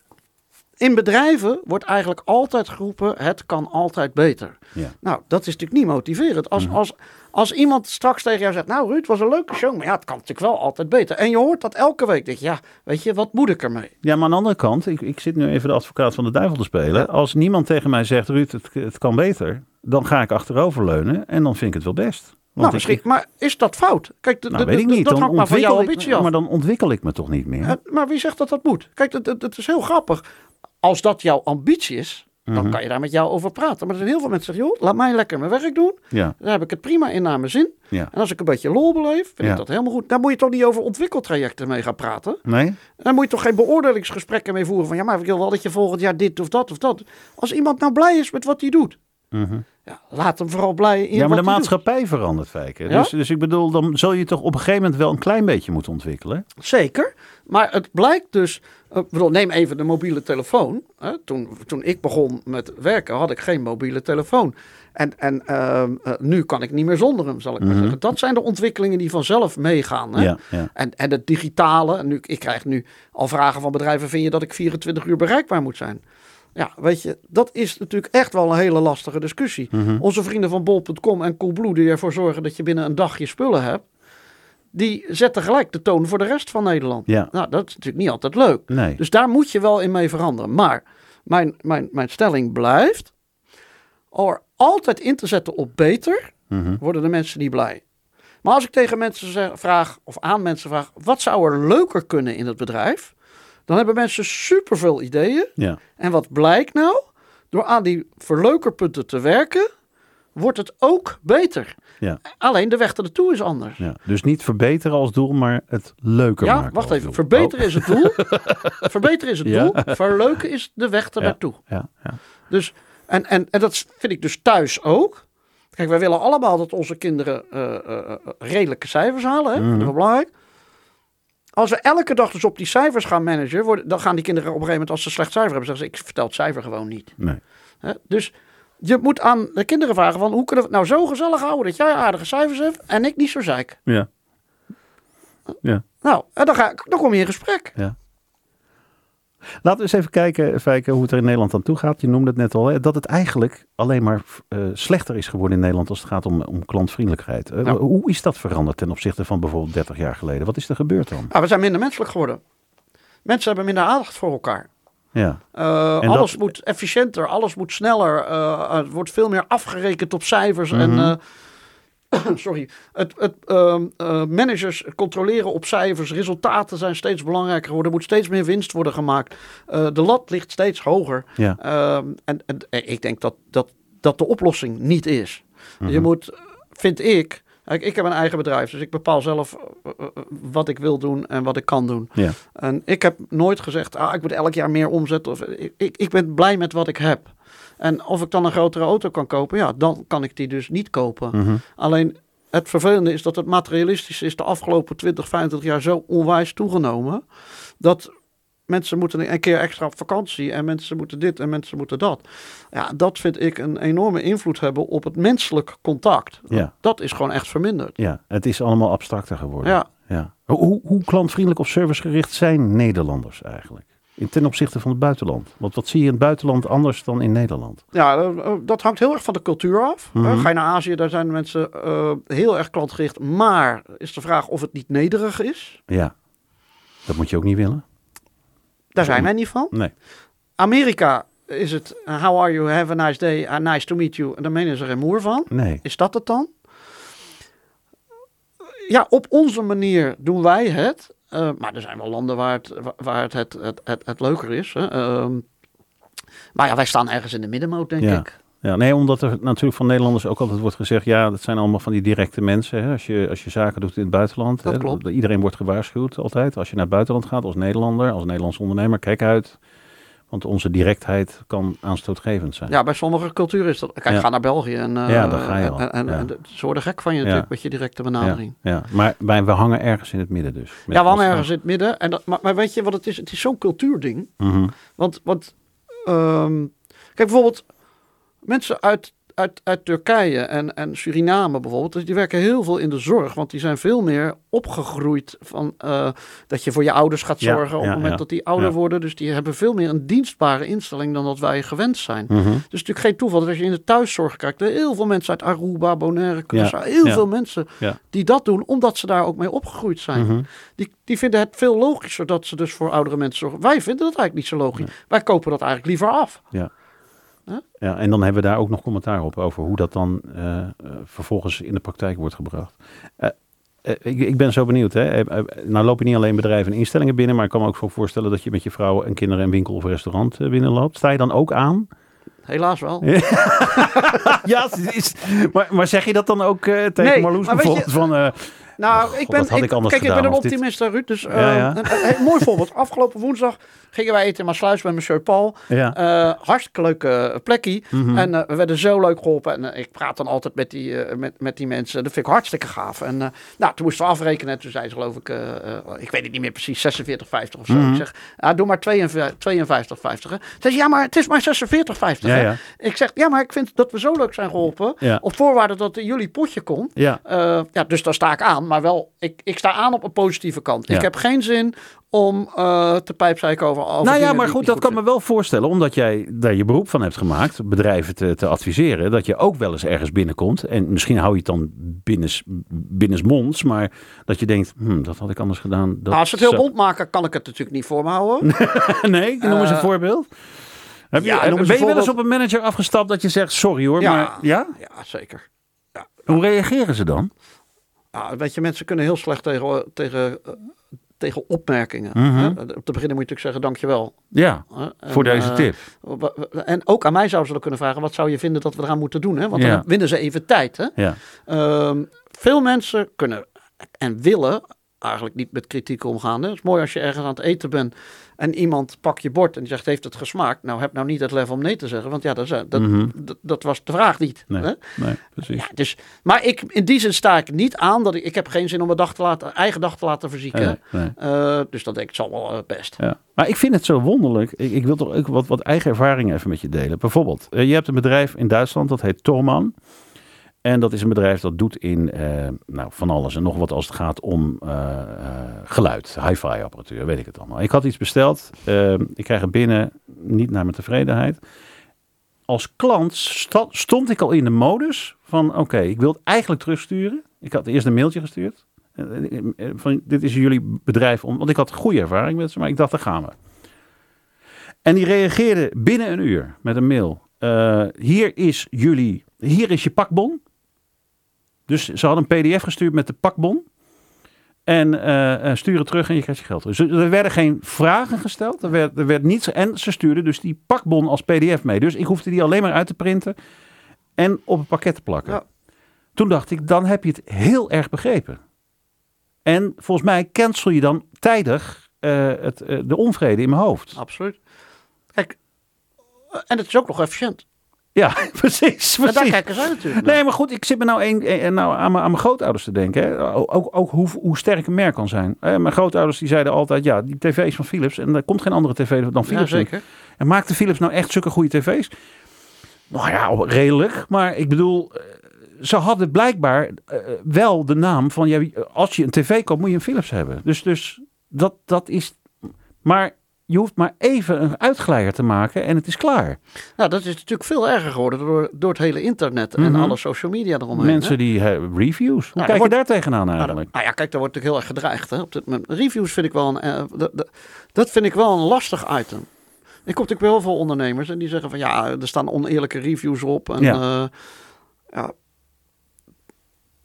in bedrijven wordt eigenlijk altijd geroepen, het kan altijd beter. Ja. Nou, dat is natuurlijk niet motiverend. Als, Mhm. als, als iemand straks tegen jou zegt, nou Ruud, het was een leuke show, maar ja, het kan natuurlijk wel altijd beter. En je hoort dat elke week, denk je, ja, weet je, wat moet ik ermee? Ja, maar aan de andere kant, ik, ik zit nu even de advocaat van de duivel te spelen. Ja. Als niemand tegen mij zegt, Ruud, het, het kan beter, dan ga ik achteroverleunen en dan vind ik het wel best. Nou, ik- misschien, maar is dat fout? Kijk, de, nou, de- weet ik de- niet. dat hangt maar van jouw ambitie af. Maar dan ontwikkel ik me toch niet meer. Maar wie zegt dat dat moet? Kijk, het is heel grappig. Als dat jouw ambitie is, dan Mhm. kan je daar met jou over praten. Maar er zijn heel veel mensen die zeggen, joh, laat mij lekker mijn werk doen. Ja, Dan heb ik het prima in naar mijn zin. ja. En als ik een beetje lol beleef, vind Ja. ik dat helemaal goed. Daar moet je toch niet over ontwikkeltrajecten mee gaan praten. Nee? Daar moet je toch geen beoordelingsgesprekken mee voeren van ja, maar ik wil wel dat je volgend jaar dit of dat of dat. Als iemand nou blij is met wat hij doet, Mhm. Ja, laat hem vooral blij in Ja, maar de maatschappij verandert, Fijke. Ja? Dus, dus ik bedoel, dan zul je toch op een gegeven moment wel een klein beetje moeten ontwikkelen. Zeker, maar het blijkt dus, ik bedoel, neem even de mobiele telefoon. Hè. Toen, toen ik begon met werken had ik geen mobiele telefoon. En, en ehm, eh, nu kan ik niet meer zonder hem, zal ik maar Mhm. zeggen. Dat zijn de ontwikkelingen die vanzelf meegaan. Hè? Ja, ja. En, en het digitale, en nu, ik krijg nu al vragen van bedrijven, vind je dat ik 24 uur bereikbaar moet zijn? Ja, weet je, dat is natuurlijk echt wel een hele lastige discussie. Mhm. Onze vrienden van bol.com en Coolblue, die ervoor zorgen dat je binnen een dag je spullen hebt, die zetten gelijk de toon voor de rest van Nederland. Ja. Nou, dat is natuurlijk niet altijd leuk. Nee. Dus daar moet je wel in mee veranderen. Maar mijn, mijn, mijn stelling blijft. Er altijd in te zetten op beter, Mhm. worden de mensen niet blij. Maar als ik tegen mensen zeg, vraag, of aan mensen vraag, wat zou er leuker kunnen in het bedrijf? Dan hebben mensen superveel ideeën. Ja. En wat blijkt nou? Door aan die verleukerpunten te werken, wordt het ook beter. Ja. Alleen de weg ernaartoe is anders. Ja. Dus niet verbeteren als doel, maar het leuker Ja, maken. wacht als even. Verbeteren Oh. is het doel. Verbeteren is het Ja. doel. Verleuken is de weg ernaartoe. Ja, ja. Dus, en, en, en dat vind ik dus thuis ook. Kijk, wij willen allemaal dat onze kinderen eh, eh, eh, redelijke cijfers halen. Hè? Mhm. Dat is wel belangrijk. Als we elke dag dus op die cijfers gaan managen, worden, dan gaan die kinderen op een gegeven moment, als ze slecht cijfer hebben, zeggen ze, ik vertel het cijfer gewoon niet. Nee. Dus je moet aan de kinderen vragen van, hoe kunnen we het nou zo gezellig houden dat jij aardige cijfers hebt en ik niet zo zeik? Ja. Ja. Nou, en dan, ga dan kom je in gesprek. Laten we eens even kijken, Fijke, hoe het er in Nederland aan toe gaat. Je noemde het net al, hè, dat het eigenlijk alleen maar eh, slechter is geworden in Nederland als het gaat om, om klantvriendelijkheid. Eh, Ja. Hoe is dat veranderd ten opzichte van bijvoorbeeld 30 jaar geleden? Wat is er gebeurd dan? Ah, we zijn minder menselijk geworden. Mensen hebben minder aandacht voor elkaar. Ja, Uh, alles dat- moet efficiënter, alles moet sneller. het wordt veel meer afgerekend op cijfers. En, Mhm. sorry, het, het, um, uh, managers controleren op cijfers. Resultaten zijn steeds belangrijker geworden. Er moet steeds meer winst worden gemaakt. Uh, de lat ligt steeds hoger. ja, Um, en, en ik denk dat, dat dat de oplossing niet is. Mhm. Je moet, vind ik. Kijk, ik heb een eigen bedrijf, dus ik bepaal zelf wat ik wil doen en wat ik kan doen. ja, En ik heb nooit gezegd, ah, ik moet elk jaar meer omzet. Of, ik, ik, ik ben blij met wat ik heb. En of ik dan een grotere auto kan kopen, ja, dan kan ik die dus niet kopen. mhm. Alleen het vervelende is dat het materialistische is de afgelopen 20, 25 jaar zo onwijs toegenomen. Dat mensen moeten een keer extra op vakantie en mensen moeten dit en mensen moeten dat. Ja, dat vind ik een enorme invloed hebben op het menselijk contact. Ja. Dat is gewoon echt verminderd. ja, het is allemaal abstracter geworden. Ja, Ja. Hoe, hoe klantvriendelijk of servicegericht zijn Nederlanders eigenlijk? In ten opzichte van het buitenland. Want wat zie je in het buitenland anders dan in Nederland? Ja, eh, dat hangt heel erg van de cultuur af. Mhm. Eh, Ga je naar Azië, daar zijn mensen eh, heel erg klantgericht. Maar is de vraag of het niet nederig is. Ja, dat moet je ook niet willen. Daar zijn wij niet van. Nee. Amerika is het, uh, how are you, have a nice day, uh, nice to meet you. En daar menen ze geen moer van. Nee. Is dat het dan? Ja, op onze manier doen wij het. Eh, maar er zijn wel landen waar het, wa- waar het, het, het, het, het leuker is. Hè. Ehm, maar ja, wij staan ergens in de middenmoot, denk Ja. ik. Ja, nee, omdat er natuurlijk van Nederlanders ook altijd wordt gezegd... ja, dat zijn allemaal van die directe mensen. Hè? Als, je, als je zaken doet in het buitenland. Dat hè? klopt. Iedereen wordt gewaarschuwd altijd. Als je naar het buitenland gaat als Nederlander, als Nederlands ondernemer... kijk uit, want onze directheid kan aanstootgevend zijn. Ja, bij sommige culturen is dat. Kijk, Ja. ga naar België en, eh, Ja, daar ga je al. en, en, Ja. en ze worden gek van je natuurlijk met je directe benadering. ja. Maar wij, we hangen ergens in het midden dus. Ja, we hangen ergens in het midden. En dat, maar, maar weet je wat het is? Het is zo'n cultuurding. Mhm. Want, want ehm, kijk bijvoorbeeld mensen uit, uit, uit Turkije en, en Suriname bijvoorbeeld, die werken heel veel in de zorg, want die zijn veel meer opgegroeid van eh, dat je voor je ouders gaat Ja, zorgen op ja, het moment ja. dat die ouder worden. Dus die hebben veel meer een dienstbare instelling dan dat wij gewend zijn. Mhm. Dus het is natuurlijk geen toeval dat als je in de thuiszorg kijkt, er heel veel mensen uit Aruba, Bonaire, Curaçao, heel veel mensen die dat doen, omdat ze daar ook mee opgegroeid zijn. Mhm. Die, die vinden het veel logischer dat ze dus voor oudere mensen zorgen. Wij vinden dat eigenlijk niet zo logisch. Wij kopen dat eigenlijk liever af. Ja, en dan hebben we daar ook nog commentaar op over hoe dat dan eh, eh, vervolgens in de praktijk wordt gebracht. Eh, ik, ik ben zo benieuwd. Hè. Nou lopen niet alleen bedrijven en instellingen binnen, maar ik kan me ook voor voorstellen dat je met je vrouw en kinderen een winkel of restaurant binnenloopt. Sta je dan ook aan? Helaas wel. ja, is, maar, maar zeg je dat dan ook tegen Nee, Marloes weet je- bijvoorbeeld? Van, Nou, God, ik ben, ik kijk, ik ben een dit- optimist, Ruud. Dus Ja, eh, ja. Een, een- een mooi voorbeeld. Afgelopen woensdag gingen wij eten in Maasluis bij monsieur Paul. ja. Eh, hartstikke leuke plekje. Mhm. En eh, we werden zo leuk geholpen. En eh, ik praat dan altijd met die, eh, met, met die mensen. Dat vind ik hartstikke gaaf. En eh, nou, toen moesten we afrekenen. En toen zei ze geloof ik, eh, eh, ik weet het niet meer precies, 46,50 of zo. Mhm. Ik zeg, ah, doe maar 52,50. hè. Ze zei, ja, maar het is maar 46,50. ja, hè. ja, Ik zeg, ja, maar ik vind dat we zo leuk zijn geholpen. Op voorwaarde dat jullie potje komt. ja. Eh, ja, dus daar sta ik aan. Maar wel, ik, ik sta aan op een positieve kant. Ja. Ik heb geen zin om eh, te pijpzeiken over, over Nou ja, maar goed, dat kan me wel voorstellen, omdat jij daar je beroep van hebt gemaakt, bedrijven te, te adviseren, dat je ook wel eens ergens binnenkomt. En misschien hou je het dan binnens, binnensmonds, maar dat je denkt, hm, dat had ik anders gedaan. Dat Nou, als ze het heel bond maken, kan ik het natuurlijk niet voor me houden. nee, noem eens een Eh, voorbeeld. Heb je, Ja, eens ben je wel eens op een manager afgestapt dat je zegt sorry hoor, Ja. maar ja? Ja, zeker. Hoe reageren ze dan? Weet je, mensen kunnen heel slecht tegen, tegen, eh, tegen opmerkingen. Mhm. hè. Op te beginnen moet je natuurlijk zeggen dankjewel. Ja. En, voor deze eh, tip. En ook aan mij zouden ze kunnen vragen, wat zou je vinden dat we eraan moeten doen? Hè? Want Ja. dan winnen ze even tijd. Hè? Ja. Ehm, veel mensen kunnen en willen eigenlijk niet met kritiek omgaan. Hè? Het is mooi als je ergens aan het eten bent en iemand pakt je bord en die zegt, heeft het gesmaakt? Nou, heb nou niet het level om nee te zeggen, want ja, dat, dat, Mhm. dat, dat was de vraag niet. Nee, Hè? nee, precies. Ja, dus, maar ik, in die zin sta ik niet aan dat ik, ik heb geen zin om mijn dag te laten, eigen dag te laten verzieken. Nee. Eh, dus dat denk ik, zal wel eh, best. Ja. Maar ik vind het zo wonderlijk. Ik, ik wil toch ook wat, wat eigen ervaringen even met je delen. Bijvoorbeeld, eh, je hebt een bedrijf in Duitsland, dat heet Torman. En dat is een bedrijf dat doet in eh, nou, van alles en nog wat als het gaat om eh, eh, geluid, hi-fi apparatuur, weet ik het allemaal. Ik had iets besteld, ik krijg het binnen, niet naar mijn tevredenheid. Als klant stond ik al in de modus van oké, ik wil het eigenlijk terugsturen. Ik had eerst een mailtje gestuurd. Van, dit is jullie bedrijf, om, want ik had goede ervaring met ze, maar ik dacht, daar gaan we. En die reageerde binnen een uur met een mail. Hier is jullie, hier is je pakbon. Dus ze hadden een pdf gestuurd met de pakbon. En stuur het terug en je krijgt je geld terug. Dus er werden geen vragen gesteld. Er werd, er werd niets. En ze stuurden dus die pakbon als pdf mee. Dus ik hoefde die alleen maar uit te printen. En op een pakket te plakken. Ja. Toen dacht ik, dan heb je het heel erg begrepen. En volgens mij cancel je dan tijdig eh, het, de onvrede in mijn hoofd. Absoluut. Kijk, en het is ook nog efficiënt. Ja, precies. En daar kijken zij natuurlijk naar. Nee, maar goed, ik zit me nou, een, een- nou aan, mijn, aan mijn grootouders te denken. Hè. Ook, ook hoe, hoe sterk een merk kan zijn. Eh, mijn grootouders die zeiden altijd, ja, die tv is van Philips. En er komt geen andere tv dan Ja, Philips. in. zeker. En maakte Philips nou echt zulke goede tv's? Nou ja, redelijk. Maar ik bedoel, eh, ze hadden blijkbaar eh, wel de naam van... Ja, als je een tv koopt, moet je een Philips hebben. Dus, dus dat, dat is... Maar je hoeft maar even een uitglijder te maken en het is klaar. Nou, dat is natuurlijk veel erger geworden door, door het hele internet en Mhm. alle social media eromheen. Mensen hè? die eh, reviews. Hoe Nou, kijk je daar tegenaan Nou, eigenlijk? nou ja, kijk, daar wordt natuurlijk heel erg gedreigd. Hè? Op dit moment. Reviews vind ik wel een, eh, dat, vind ik wel een lastig item. Ik kom natuurlijk heel veel ondernemers en die zeggen van ja, er staan oneerlijke reviews op. En Ja. ja, ja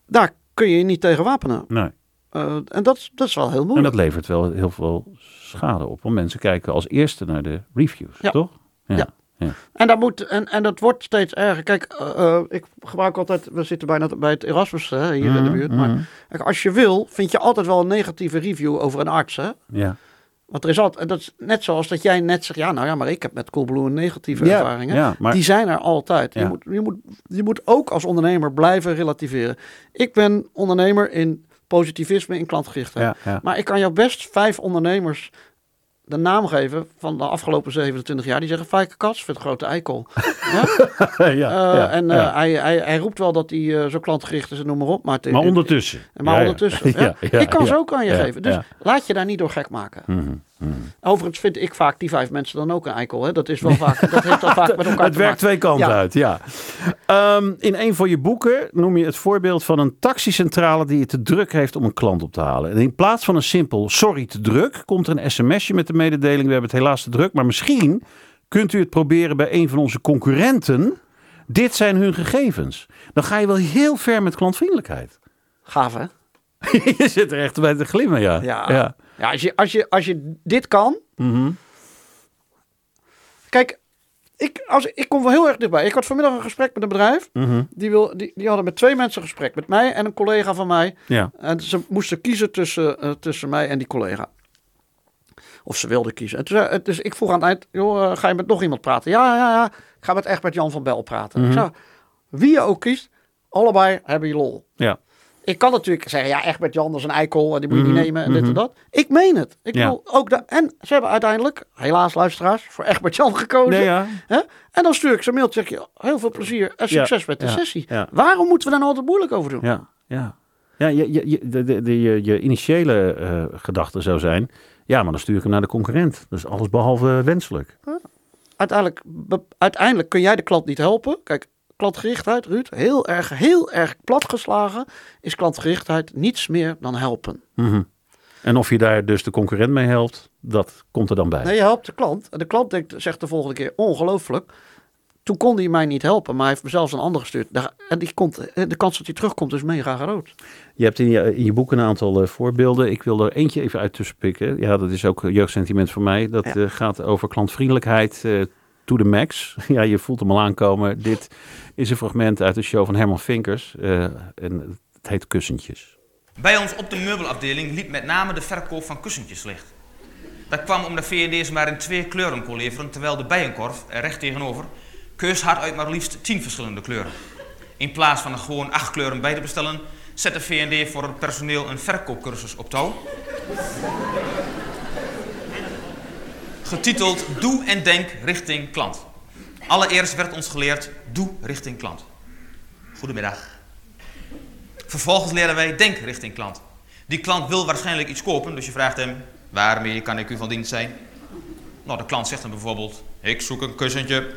daar kun je je niet tegen wapenen. Nee. Eh, en dat, is- dat is wel heel En moeilijk. dat levert wel heel veel schade op. Want mensen kijken als eerste naar de reviews, Ja. toch? Ja. En, dat moet, en, en dat wordt steeds erger. Kijk, eh, eh, ik gebruik altijd, we zitten bijna bij het Erasmus hè, hier in de Mhm, buurt. Maar mhm. kijk, als je wil, vind je altijd wel een negatieve review over een arts. Hè? Ja. Want er is altijd, dat is net zoals dat jij net zegt, ja, nou ja, maar ik heb met Coolblue een negatieve Ja, ervaringen. ja, maar Die zijn er altijd. Ja. Je, moet, je, moet, je moet ook als ondernemer blijven relativeren. Ik ben ondernemer in positivisme, in klantgerichtheid. ja, ja. Maar ik kan jou best vijf ondernemers de naam geven van de afgelopen 27 jaar. Die zeggen, Fijke Kats vindt een grote eikel. ja? ja, Eh, ja, en eh, ja. hij, hij, hij roept wel dat hij eh, zo klantgericht is en noem maar op. Maar, het- Maar ondertussen. maar ondertussen. ik kan ze ook aan je geven. Dus laat je daar niet door gek maken. Mhm, mhm. Overigens vind ik vaak die vijf mensen dan ook een eikel. Hè? Dat is wel vaak. Dat heeft vaak met elkaar Het werkt twee kanten Ja. uit, ja. Ehm, in een van je boeken noem je het voorbeeld van een taxicentrale die het te druk heeft om een klant op te halen. En in plaats van een simpel sorry te druk, komt er een sms'je met de mededeling we hebben het helaas te druk, maar misschien kunt u het proberen bij een van onze concurrenten. Dit zijn hun gegevens. Dan ga je wel heel ver met klantvriendelijkheid. Gaaf hè? je zit er echt bij te glimmen, ja. Ja. ja. Ja, als je, als je, als je dit kan. Mhm. Kijk, ik, als, ik kom wel heel erg dichtbij. Ik had vanmiddag een gesprek met een bedrijf. Mhm. Die, wil, die, die hadden met twee mensen een gesprek. Met mij en een collega van mij. Ja. En ze moesten kiezen tussen, eh, tussen mij en die collega. Of ze wilden kiezen. En toen dus ik vroeg aan het eind, joh, eh, ga je met nog iemand praten? Ja, ja, ja. Ik ga met echt met Jan van Bel praten. Mhm. Ik zei, wie je ook kiest, allebei hebben je lol. Ja. Ik kan natuurlijk zeggen, ja, echt met Jan is een eikel en die moet je Mhm, niet nemen en dit mhm. en dat. Ik meen het. Ik Ja. wil ook da- en ze hebben uiteindelijk, helaas luisteraars, voor Egbert Jan gekozen. Nee, ja. Hè? En dan stuur ik ze een mailtje, zeg je, heel veel plezier en Ja, succes met de sessie. Waarom moeten we daar nou altijd moeilijk over doen? Ja, ja. Ja, je, je, je, de, de, de, je, je initiële eh, gedachte zou zijn... Ja, maar dan stuur ik hem naar de concurrent. Dat is alles behalve wenselijk. Uiteindelijk, uiteindelijk kun jij de klant niet helpen. Kijk, klantgerichtheid, Ruud, heel erg, heel erg platgeslagen, is klantgerichtheid niets meer dan helpen. Mhm. En of je daar dus de concurrent mee helpt, dat komt er dan bij. Nee, je helpt de klant. En de klant denkt, zegt de volgende keer, ongelooflijk. Toen kon hij mij niet helpen, maar hij heeft me zelfs een ander gestuurd. En die komt, de kans dat hij terugkomt is mega groot. Je hebt in je, in je boek een aantal eh, voorbeelden. Ik wil er eentje even uit tussenpikken. Ja, dat is ook eh, jeugdsentiment voor mij. Dat Ja. eh, gaat over klantvriendelijkheid to the max. Ja, je voelt hem al aankomen. Dit is een fragment uit de show van Herman Vinkers. eh, en het heet Kussentjes. Bij ons op de meubelafdeling liep met name de verkoop van kussentjes slecht. Dat kwam omdat V&D's maar in twee kleuren kon leveren, terwijl de bijenkorf er recht tegenover keus had uit maar liefst tien verschillende kleuren. In plaats van er gewoon acht kleuren bij te bestellen, zette V&D voor het personeel een verkoopcursus op touw. Getiteld Doe en Denk richting klant. Allereerst werd ons geleerd Doe richting klant. Goedemiddag. Vervolgens leren wij denk richting klant. Die klant wil waarschijnlijk iets kopen, dus je vraagt hem: waarmee kan ik u van dienst zijn? Nou, de klant zegt dan bijvoorbeeld: ik zoek een kussentje.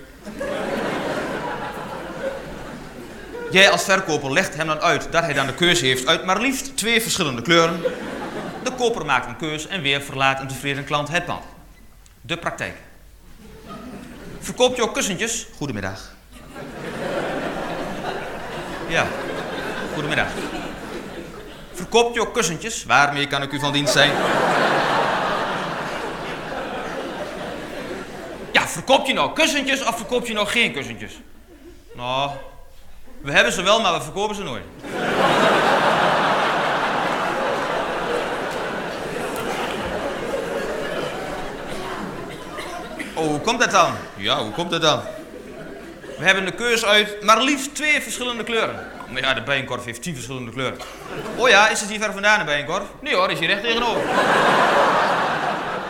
Jij als verkoper legt hem dan uit dat hij dan de keuze heeft uit maar liefst twee verschillende kleuren. De koper maakt een keus en weer verlaat een tevreden klant het pand. De praktijk. Verkoopt je ook kussentjes? Goedemiddag. Ja, goedemiddag. Verkoopt je ook kussentjes? Waarmee kan ik u van dienst zijn? Ja, verkoop je nou kussentjes of verkoop je nou geen kussentjes? Nou, we hebben ze wel, maar we verkopen ze nooit. Oh, hoe komt dat dan? Ja, hoe komt dat dan? We hebben de keus uit maar liefst twee verschillende kleuren. Maar ja, de bijenkorf heeft tien verschillende kleuren. Oh ja, is het hier ver vandaan, de bijenkorf? Nee hoor, is hier recht tegenover.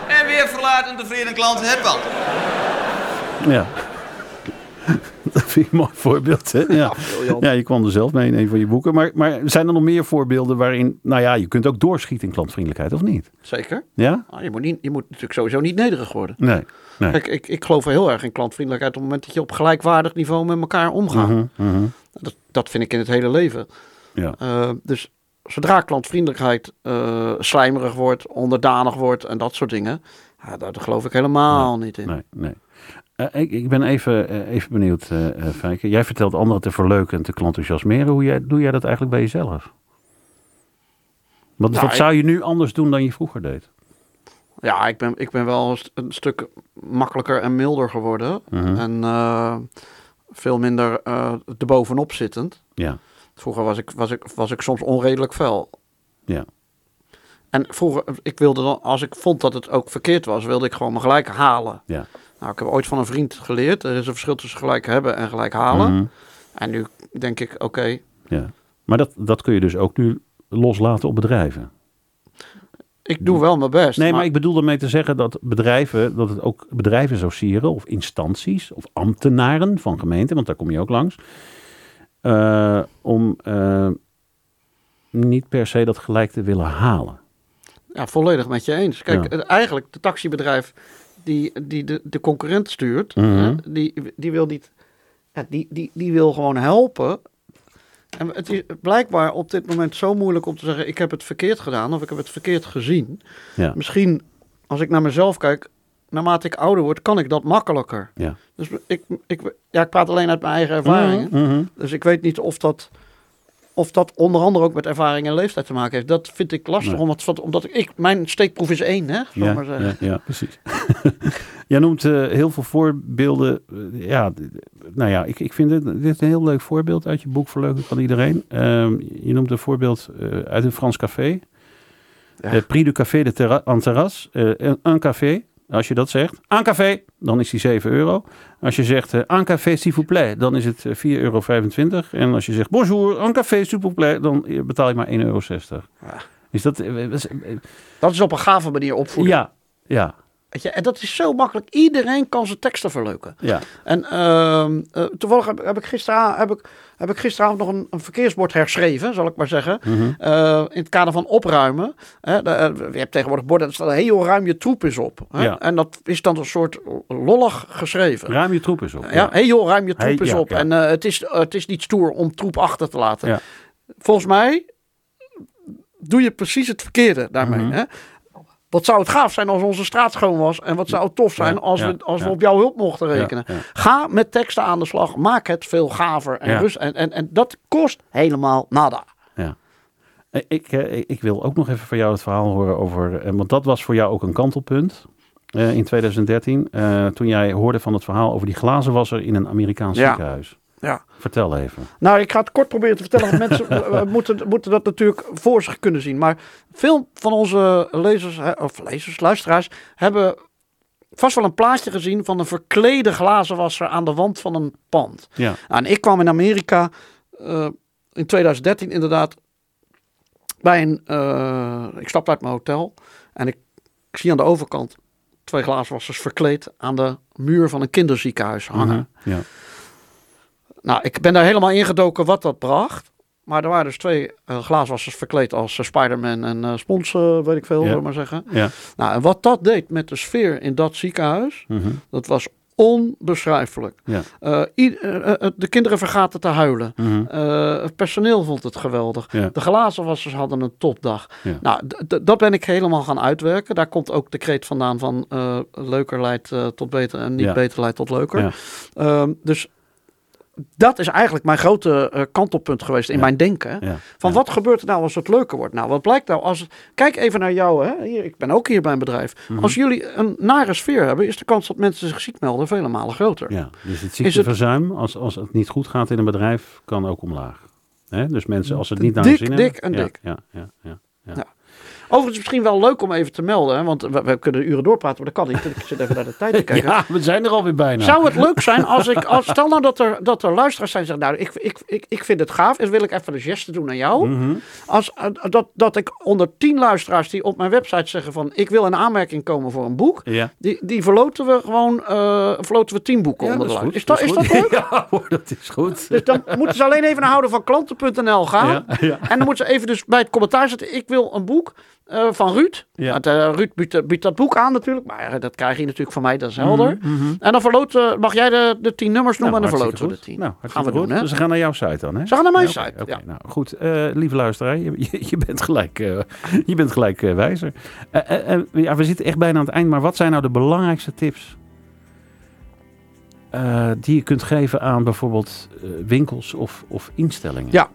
En weer verlaat een tevreden klant het pand. Ja. Dat vind ik een mooi voorbeeld, hè? Ja. ja, je kwam er zelf mee in een van je boeken. Maar, maar zijn er nog meer voorbeelden waarin... Nou ja, je kunt ook doorschieten in klantvriendelijkheid, of niet? Zeker. Ja? Nou, je, moet niet, je moet natuurlijk sowieso niet nederig worden. Nee. nee. Kijk, ik, ik geloof heel erg in klantvriendelijkheid op het moment dat je op gelijkwaardig niveau met elkaar omgaat. Mhm, mhm. Dat, dat vind ik in het hele leven. Ja. Eh, dus zodra klantvriendelijkheid eh, slijmerig wordt, onderdanig wordt en dat soort dingen, ja, daar geloof ik helemaal niet in. Nee, nee. Eh, ik, ik ben even, eh, even benieuwd, eh Fijke. Jij vertelt anderen te verleuken en te klantenthousiasmeren. Hoe jij, doe jij dat eigenlijk bij jezelf? Wat, Nou, wat zou je nu anders doen dan je vroeger deed? Ja, ik ben, ik ben wel een, st- een stuk makkelijker en milder geworden. Mhm. En veel minder erbovenop zittend. Ja, Vroeger was ik, was, ik, was ik soms onredelijk fel. ja. En vroeger, ik wilde dan, als ik vond dat het ook verkeerd was, wilde ik gewoon me gelijk halen. ja. Nou, ik heb ooit van een vriend geleerd, er is een verschil tussen gelijk hebben en gelijk halen. Mhm. En nu denk ik, oké, ja. Maar dat, dat kun je dus ook nu loslaten op bedrijven. ik doe wel mijn best. Nee, maar ik bedoel ermee te zeggen dat bedrijven, dat het ook bedrijven zou sieren, of instanties, of ambtenaren van gemeenten, want daar kom je ook langs, eh, om eh, niet per se dat gelijk te willen halen. Ja, volledig met je eens. Kijk, Ja. eigenlijk de taxibedrijf die, die de, de concurrent stuurt, Mhm. hè, die, die wil niet, ja, die, die, die wil gewoon helpen. En het is blijkbaar op dit moment zo moeilijk om te zeggen, ik heb het verkeerd gedaan of ik heb het verkeerd gezien. Ja, Misschien, als ik naar mezelf kijk, naarmate ik ouder word, kan ik dat makkelijker. ja. Dus ik, ik, ja, ik praat alleen uit mijn eigen ervaringen. Mhm, mhm. Dus ik weet niet of dat, of dat onder andere ook met ervaring en leeftijd te maken heeft. Dat vind ik lastig, Nee. omdat, omdat ik, mijn steekproef is één, hè, Ja, maar ja, ja, precies. Jij noemt eh, heel veel voorbeelden. eh, ja, nou ja, ik, ik vind dit, dit een heel leuk voorbeeld uit je boek Verleuken van iedereen. Ehm, je noemt een voorbeeld eh, uit een Frans café. Ja. Prix du Café de terra en terras. Een, een café, als je dat zegt. Een café, dan is die 7 euro. Als je zegt eh, un café s'il vous plaît, dan is het eh, 4,25 euro. En als je zegt bonjour, un café s'il vous plaît, dan eh, betaal je maar 1,60 euro. Ja. Is dat... eh, eh, Dat is op een gave manier opvoeden. ja, ja, Weet je, en dat is zo makkelijk. Iedereen kan zijn teksten verleuken. ja. En ehm, eh, toevallig heb, heb, ik gisteravond, heb, ik, heb ik gisteravond nog een, een verkeersbord herschreven, zal ik maar zeggen. Mhm. Eh, in het kader van opruimen. Hè, de, eh, je hebt tegenwoordig borden, er staat heel ruim je troep is op. Hè? Ja. En dat is dan een soort lollig geschreven. Ruim je troep eens op. Ja, hey joh, ruim je troep Hey, eens ja, op. ja. En het, is, het is niet stoer om troep achter te laten. Ja. Volgens mij doe je precies het verkeerde daarmee. Mhm. hè? Wat zou het gaaf zijn als onze straat schoon was. En wat zou het tof zijn als, we, als we op jouw hulp mochten rekenen. Ga met teksten aan de slag. Maak het veel gaver en rust. En, en, en dat kost helemaal nada. Ja. Eh, Ik, eh, ik wil ook nog even van jou het verhaal horen over. eh, Want dat was voor jou ook een kantelpunt in 2013. eh, toen jij hoorde van het verhaal over die glazenwasser in een Amerikaans Ja. ziekenhuis. Ja. Vertel even. Nou, ik ga het kort proberen te vertellen. Want mensen moeten, moeten dat natuurlijk voor zich kunnen zien. Maar veel van onze lezers, of lezers, luisteraars, hebben vast wel een plaatje gezien van een verklede glazenwasser aan de wand van een pand. Ja. Nou, en ik kwam in Amerika eh, in 2013 inderdaad bij een. eh, ik stapte uit mijn hotel en ik, ik zie aan de overkant twee glazenwassers verkleed aan de muur van een kinderziekenhuis hangen. Mhm. Ja. Nou, ik ben daar helemaal ingedoken wat dat bracht. Maar er waren dus twee glaaswassers verkleed als eh, Spider-Man en eh Spons, weet ik veel, Ja. maar zeggen. Ja. Nou, en wat dat deed met de sfeer in dat ziekenhuis, Mhm. dat was onbeschrijfelijk. Ja. De kinderen vergaten te huilen. Mhm. Het personeel vond het geweldig. Ja. De glazenwassers hadden een topdag. Ja. Nou, dat ben ik helemaal gaan uitwerken. Daar komt ook de kreet vandaan van leuker leidt tot beter en niet beter leidt tot leuker. Ehm, dus dat is eigenlijk mijn grote eh, kantelpunt geweest in Ja. mijn denken. Ja. Van Ja. wat gebeurt er nou als het leuker wordt? Nou, wat blijkt nou als... Kijk even naar jou, hè. Hier, ik ben ook hier bij een bedrijf. Mhm. Als jullie een nare sfeer hebben, is de kans dat mensen zich ziek melden vele malen groter. Ja, dus het het- ziekteverzuim, als, als het niet goed gaat in een bedrijf, kan ook omlaag. Hè? Dus mensen, als ze het niet naar Dik, hun zin hebben... dik en dik. Ja. Ja. Overigens misschien wel leuk om even te melden, want we, we kunnen uren doorpraten, maar dat kan niet. Ik zit even naar de tijd te kijken. Ja, we zijn er alweer bijna. Zou het leuk zijn als ik, als, stel nou dat er, dat er luisteraars zijn die zeggen, nou, ik, ik, ik, ik vind het gaaf, en wil ik even de geste doen naar jou. Mhm. Als, eh, dat, dat ik onder tien luisteraars die op mijn website zeggen van, ik wil in aanmerking komen voor een boek, Ja. die, die verloten we gewoon, eh verloten we tien boeken Ja, onder de is luisteraars. Is, dat, is dat leuk? Ja, hoor, dat is goed. Dus dan moeten ze alleen even naar houden van klanten.nl gaan. Ja, ja. En dan moeten ze even dus bij het commentaar zetten, ik wil een boek eh, van Ruud. Ja. Want, eh, Ruud biedt, biedt dat boek aan natuurlijk, maar eh, dat krijg je natuurlijk van mij, dat is helder. Mhm. En dan verloten, mag jij de, de tien nummers noemen Nou, en dan verloten we de tien. Nou, gaan we doen, hè? Dus ze gaan naar jouw site dan, hè? Ze gaan naar mijn Ja, site, oké. ja. Nou, goed. Eh, lieve luisteraar, je, je, je bent gelijk, eh, je bent gelijk eh, wijzer. Eh, eh, eh, ja, we zitten echt bijna aan het eind, maar wat zijn nou de belangrijkste tips eh, die je kunt geven aan bijvoorbeeld eh, winkels of, of instellingen? Ja.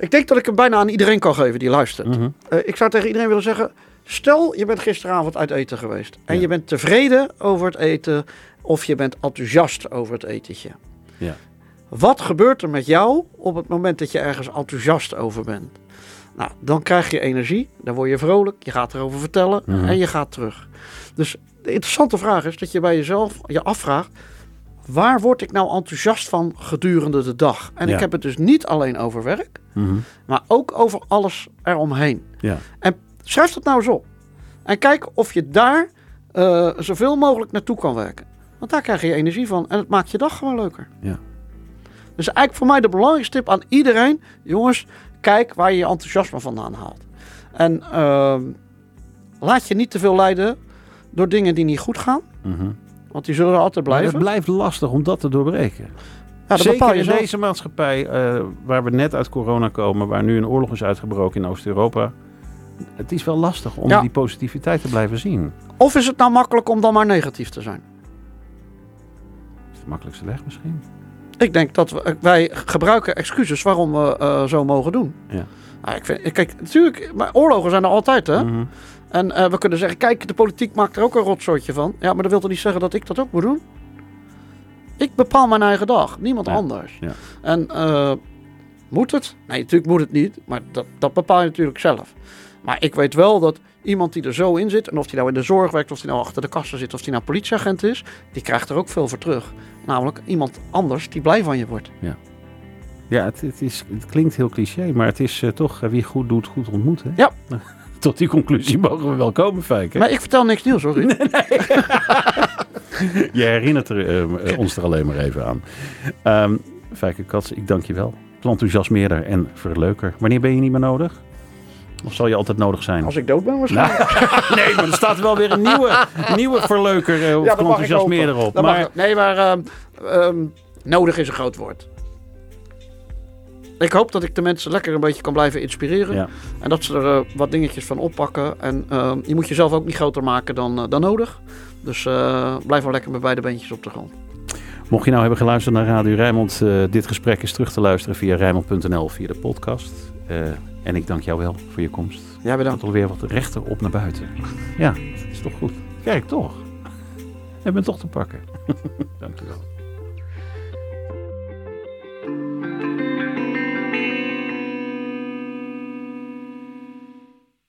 Ik denk dat ik hem bijna aan iedereen kan geven die luistert. Mhm. Eh, ik zou tegen iedereen willen zeggen, stel je bent gisteravond uit eten geweest. En Ja. je bent tevreden over het eten of je bent enthousiast over het etentje. Ja. Wat gebeurt er met jou op het moment dat je ergens enthousiast over bent? Nou, dan krijg je energie, dan word je vrolijk, je gaat erover vertellen Mhm. en je gaat terug. Dus de interessante vraag is dat je bij jezelf je afvraagt, waar word ik nou enthousiast van gedurende de dag? En Ja. ik heb het dus niet alleen over werk, Mhm. maar ook over alles eromheen. Ja. En schrijf dat nou eens op. En kijk of je daar eh, zoveel mogelijk naartoe kan werken. Want daar krijg je energie van en het maakt je dag gewoon leuker. Ja. Dus eigenlijk voor mij de belangrijkste tip aan iedereen. Jongens, kijk waar je je enthousiasme vandaan haalt. En ehm, laat je niet te veel leiden door dingen die niet goed gaan. Mhm. Want die zullen er altijd Maar blijven. het blijft lastig om dat te doorbreken. Ja, Zeker je in zelf. deze maatschappij eh, waar we net uit corona komen, waar nu een oorlog is uitgebroken in Oost-Europa. Het is wel lastig om Ja. die positiviteit te blijven zien. Of is het nou makkelijk om dan maar negatief te zijn? Dat is de makkelijkste weg misschien. Ik denk dat we, wij gebruiken excuses waarom we eh, zo mogen doen. Ja. Nou, ik vind, kijk, natuurlijk, maar oorlogen zijn er altijd, hè? Mhm. En eh, we kunnen zeggen, kijk, de politiek maakt er ook een rotsoortje van. Ja, maar dat wil toch niet zeggen dat ik dat ook moet doen? Ik bepaal mijn eigen dag, niemand Ja, anders. ja. En eh, moet het? Nee, natuurlijk moet het niet, maar dat, dat bepaal je natuurlijk zelf. Maar ik weet wel dat iemand die er zo in zit, en of die nou in de zorg werkt, of die nou achter de kassen zit, of die nou politieagent is, die krijgt er ook veel voor terug. Namelijk iemand anders die blij van je wordt. Ja, het, het, is, het klinkt heel cliché, maar het is eh, toch wie goed doet, goed ontmoet. Hè? Ja. Tot die conclusie mogen we wel komen, Fijke. Maar ik vertel niks nieuws hoor. Ruud. Je herinnert er, eh, eh, ons er alleen maar even aan. Ehm Fijke Kats, ik dank je wel. Enthousiasmeerder en verleuker. Wanneer ben je niet meer nodig? Of zal je altijd nodig zijn? Als ik dood ben waarschijnlijk. Nee, maar er staat wel weer een nieuwe, nieuwe verleuker eh, of Ja, op. Maar nee, maar ehm, ehm, nodig is een groot woord. Ik hoop dat ik de mensen lekker een beetje kan blijven inspireren. Ja. En dat ze er eh, wat dingetjes van oppakken. En eh, je moet jezelf ook niet groter maken dan, eh, dan nodig. Dus blijf wel lekker met beide beentjes op de grond. Mocht je nou hebben geluisterd naar Radio Rijnmond, eh, dit gesprek is terug te luisteren via Rijnmond.nl via de podcast. En ik dank jou wel voor je komst. Jij bedankt. Dat alweer wat rechter op naar buiten. Ja, is toch goed. Kijk, toch. Je bent toch te pakken. dank je wel.